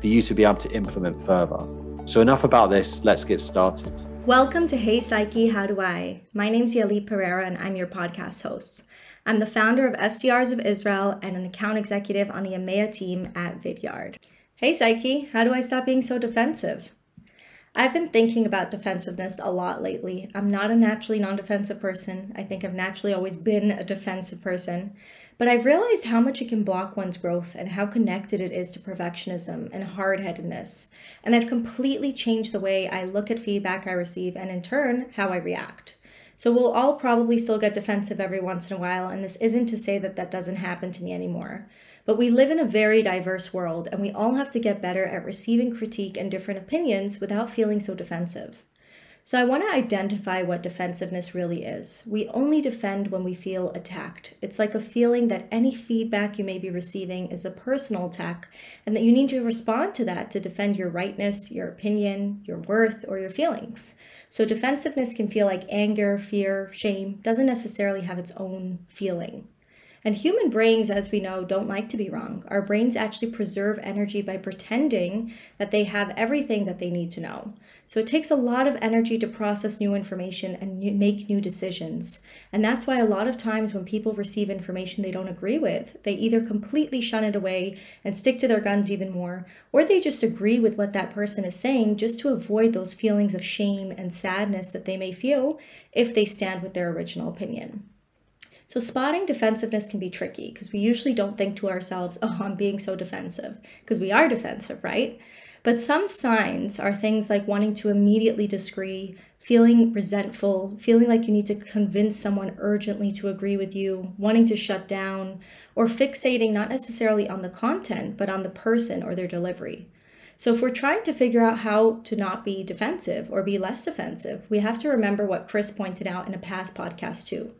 for you to be able to implement further. So, enough about this, let's get started. Welcome to Hey Psyche, How Do I? My name's Yalit Pereira and I'm your podcast host. I'm the founder of SDRs of Israel and an account executive on the EMEA team at Vidyard. Hey Psyche, how do I stop being so defensive? I've been thinking about defensiveness a lot lately. I'm not a naturally non defensive person. I think I've naturally always been a defensive person. But I've realized how much it can block one's growth and how connected it is to perfectionism and hard headedness. And I've completely changed the way I look at feedback I receive and, in turn, how I react. So we'll all probably still get defensive every once in a while, and this isn't to say that that doesn't happen to me anymore. But we live in a very diverse world, and we all have to get better at receiving critique and different opinions without feeling so defensive. So I want to identify what defensiveness really is. We only defend when we feel attacked. It's like a feeling that any feedback you may be receiving is a personal attack and that you need to respond to that to defend your rightness, your opinion, your worth, or your feelings. So defensiveness can feel like anger, fear, shame, doesn't necessarily have its own feeling. And human brains, as we know, don't like to be wrong. Our brains actually preserve energy by pretending that they have everything that they need to know. So it takes a lot of energy to process new information and make new decisions. And that's why a lot of times when people receive information they don't agree with, they either completely shun it away and stick to their guns even more, or they just agree with what that person is saying just to avoid those feelings of shame and sadness that they may feel if they stand with their original opinion. So, spotting defensiveness can be tricky because we usually don't think to ourselves, oh, I'm being so defensive, because we are defensive, right? But some signs are things like wanting to immediately disagree, feeling resentful, feeling like you need to convince someone urgently to agree with you, wanting to shut down, or fixating not necessarily on the content, but on the person or their delivery. So, if we're trying to figure out how to not be defensive or be less defensive, we have to remember what Chris pointed out in a past podcast, too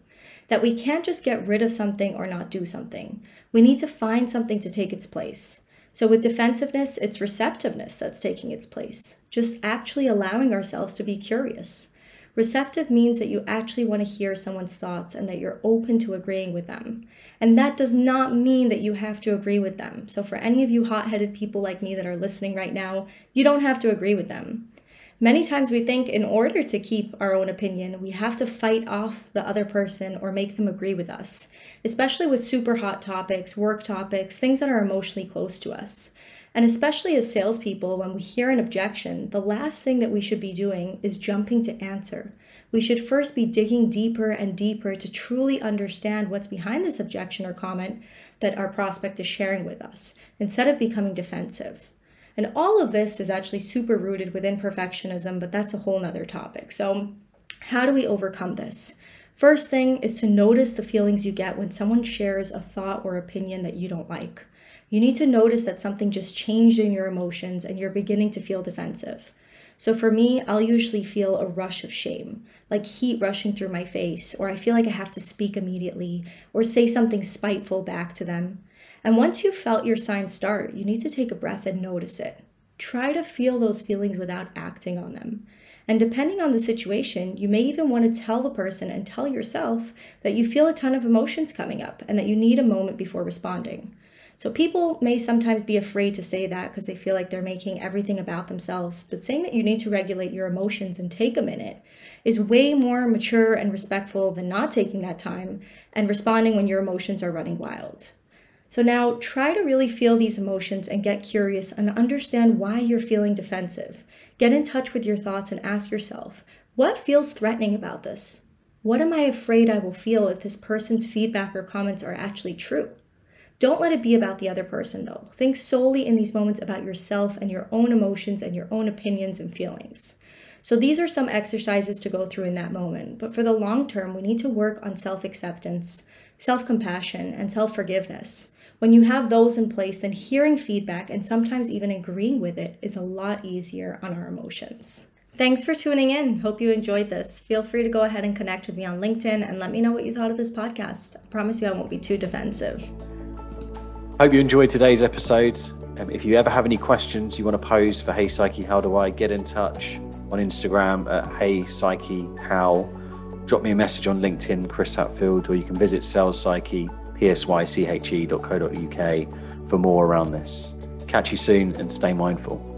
that we can't just get rid of something or not do something. We need to find something to take its place. So, with defensiveness, it's receptiveness that's taking its place, just actually allowing ourselves to be curious. Receptive means that you actually want to hear someone's thoughts and that you're open to agreeing with them. And that does not mean that you have to agree with them. So, for any of you hot headed people like me that are listening right now, you don't have to agree with them. Many times we think in order to keep our own opinion, we have to fight off the other person or make them agree with us, especially with super hot topics, work topics, things that are emotionally close to us. And especially as salespeople, when we hear an objection, the last thing that we should be doing is jumping to answer. We should first be digging deeper and deeper to truly understand what's behind this objection or comment that our prospect is sharing with us, instead of becoming defensive. And all of this is actually super rooted within perfectionism, but that's a whole nother topic. So, how do we overcome this? First thing is to notice the feelings you get when someone shares a thought or opinion that you don't like. You need to notice that something just changed in your emotions and you're beginning to feel defensive. So for me, I'll usually feel a rush of shame, like heat rushing through my face, or I feel like I have to speak immediately or say something spiteful back to them. And once you've felt your signs start, you need to take a breath and notice it. Try to feel those feelings without acting on them. And depending on the situation, you may even want to tell the person and tell yourself that you feel a ton of emotions coming up and that you need a moment before responding. So people may sometimes be afraid to say that because they feel like they're making everything about themselves. But saying that you need to regulate your emotions and take a minute is way more mature and respectful than not taking that time and responding when your emotions are running wild. So now try to really feel these emotions and get curious and understand why you're feeling defensive. Get in touch with your thoughts and ask yourself, what feels threatening about this? What am I afraid I will feel if this person's feedback or comments are actually true? Don't let it be about the other person though. Think solely in these moments about yourself and your own emotions and your own opinions and feelings. So these are some exercises to go through in that moment. But for the long term, we need to work on self acceptance, self compassion, and self forgiveness. When you have those in place, then hearing feedback and sometimes even agreeing with it is a lot easier on our emotions. Thanks for tuning in. Hope you enjoyed this. Feel free to go ahead and connect with me on LinkedIn and let me know what you thought of this podcast. I promise you I won't be too defensive. Hope you enjoyed today's episode. Um, if you ever have any questions you want to pose for Hey Psyche, how do I get in touch on Instagram at Hey Psyche How? Drop me a message on LinkedIn, Chris Hatfield, or you can visit Sales Psyche, psyche.co.uk for more around this. Catch you soon and stay mindful.